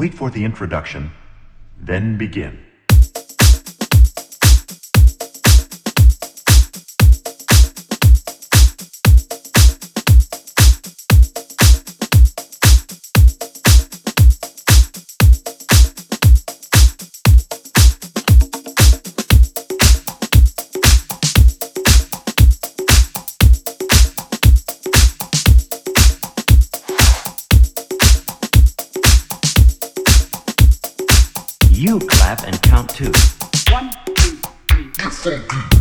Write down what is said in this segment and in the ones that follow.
Wait for the introduction, then begin. You clap and count two. One, two, three.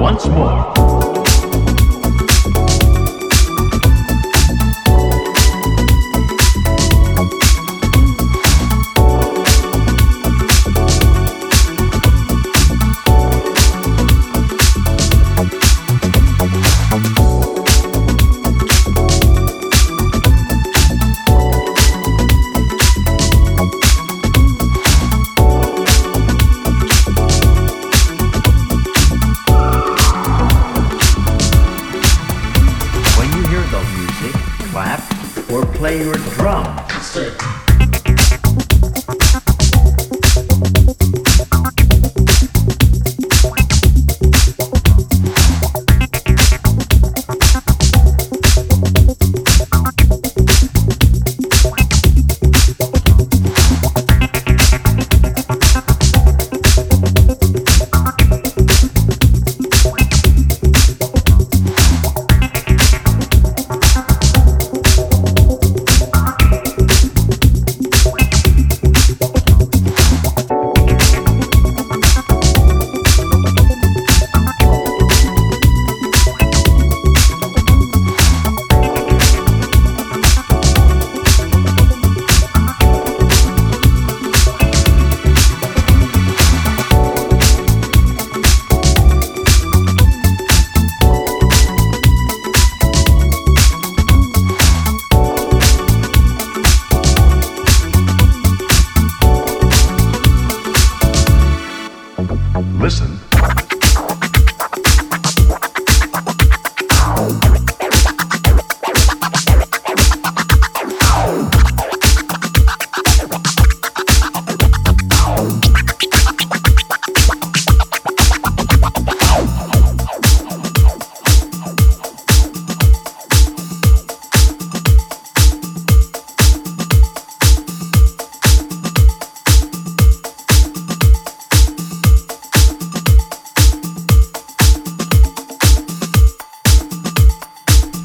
Once more. The music, clap or play your drum.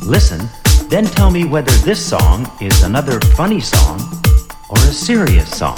Listen, then tell me whether this song is another funny song or a serious song.